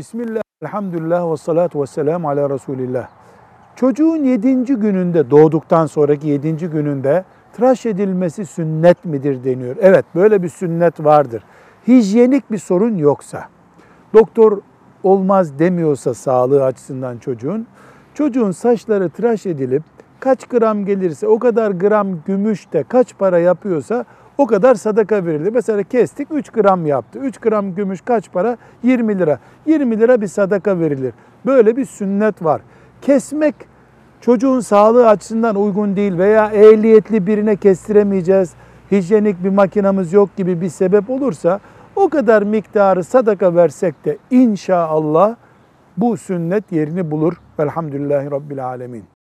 Bismillah, elhamdülillah ve salatu ve selamu ala Resulillah. Çocuğun yedinci gününde, doğduktan sonraki yedinci gününde tıraş edilmesi sünnet midir deniyor. Evet, böyle bir sünnet vardır. Hijyenik bir sorun yoksa, doktor olmaz demiyorsa sağlığı açısından çocuğun, çocuğun saçları tıraş edilip kaç gram gelirse, o kadar gram gümüş de kaç para yapıyorsa o kadar sadaka verilir. Mesela kestik 3 gram yaptı. 3 gram gümüş kaç para? 20 lira. 20 lira bir sadaka verilir. Böyle bir sünnet var. Kesmek çocuğun sağlığı açısından uygun değil veya ehliyetli birine kestiremeyeceğiz, hijyenik bir makinamız yok gibi bir sebep olursa o kadar miktarı sadaka versek de inşallah bu sünnet yerini bulur. Velhamdülillahi Rabbil Alemin.